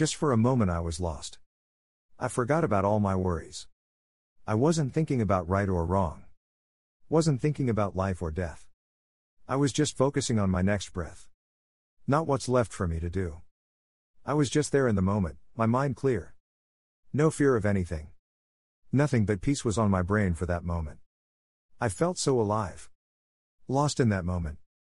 Just for a moment, I was lost. I forgot about all my worries. I wasn't thinking about right or wrong. Wasn't thinking about life or death. I was just focusing on my next breath. Not what's left for me to do. I was just there in the moment, my mind clear. No fear of anything. Nothing but peace was on my brain for that moment. I felt so alive. Lost in that moment.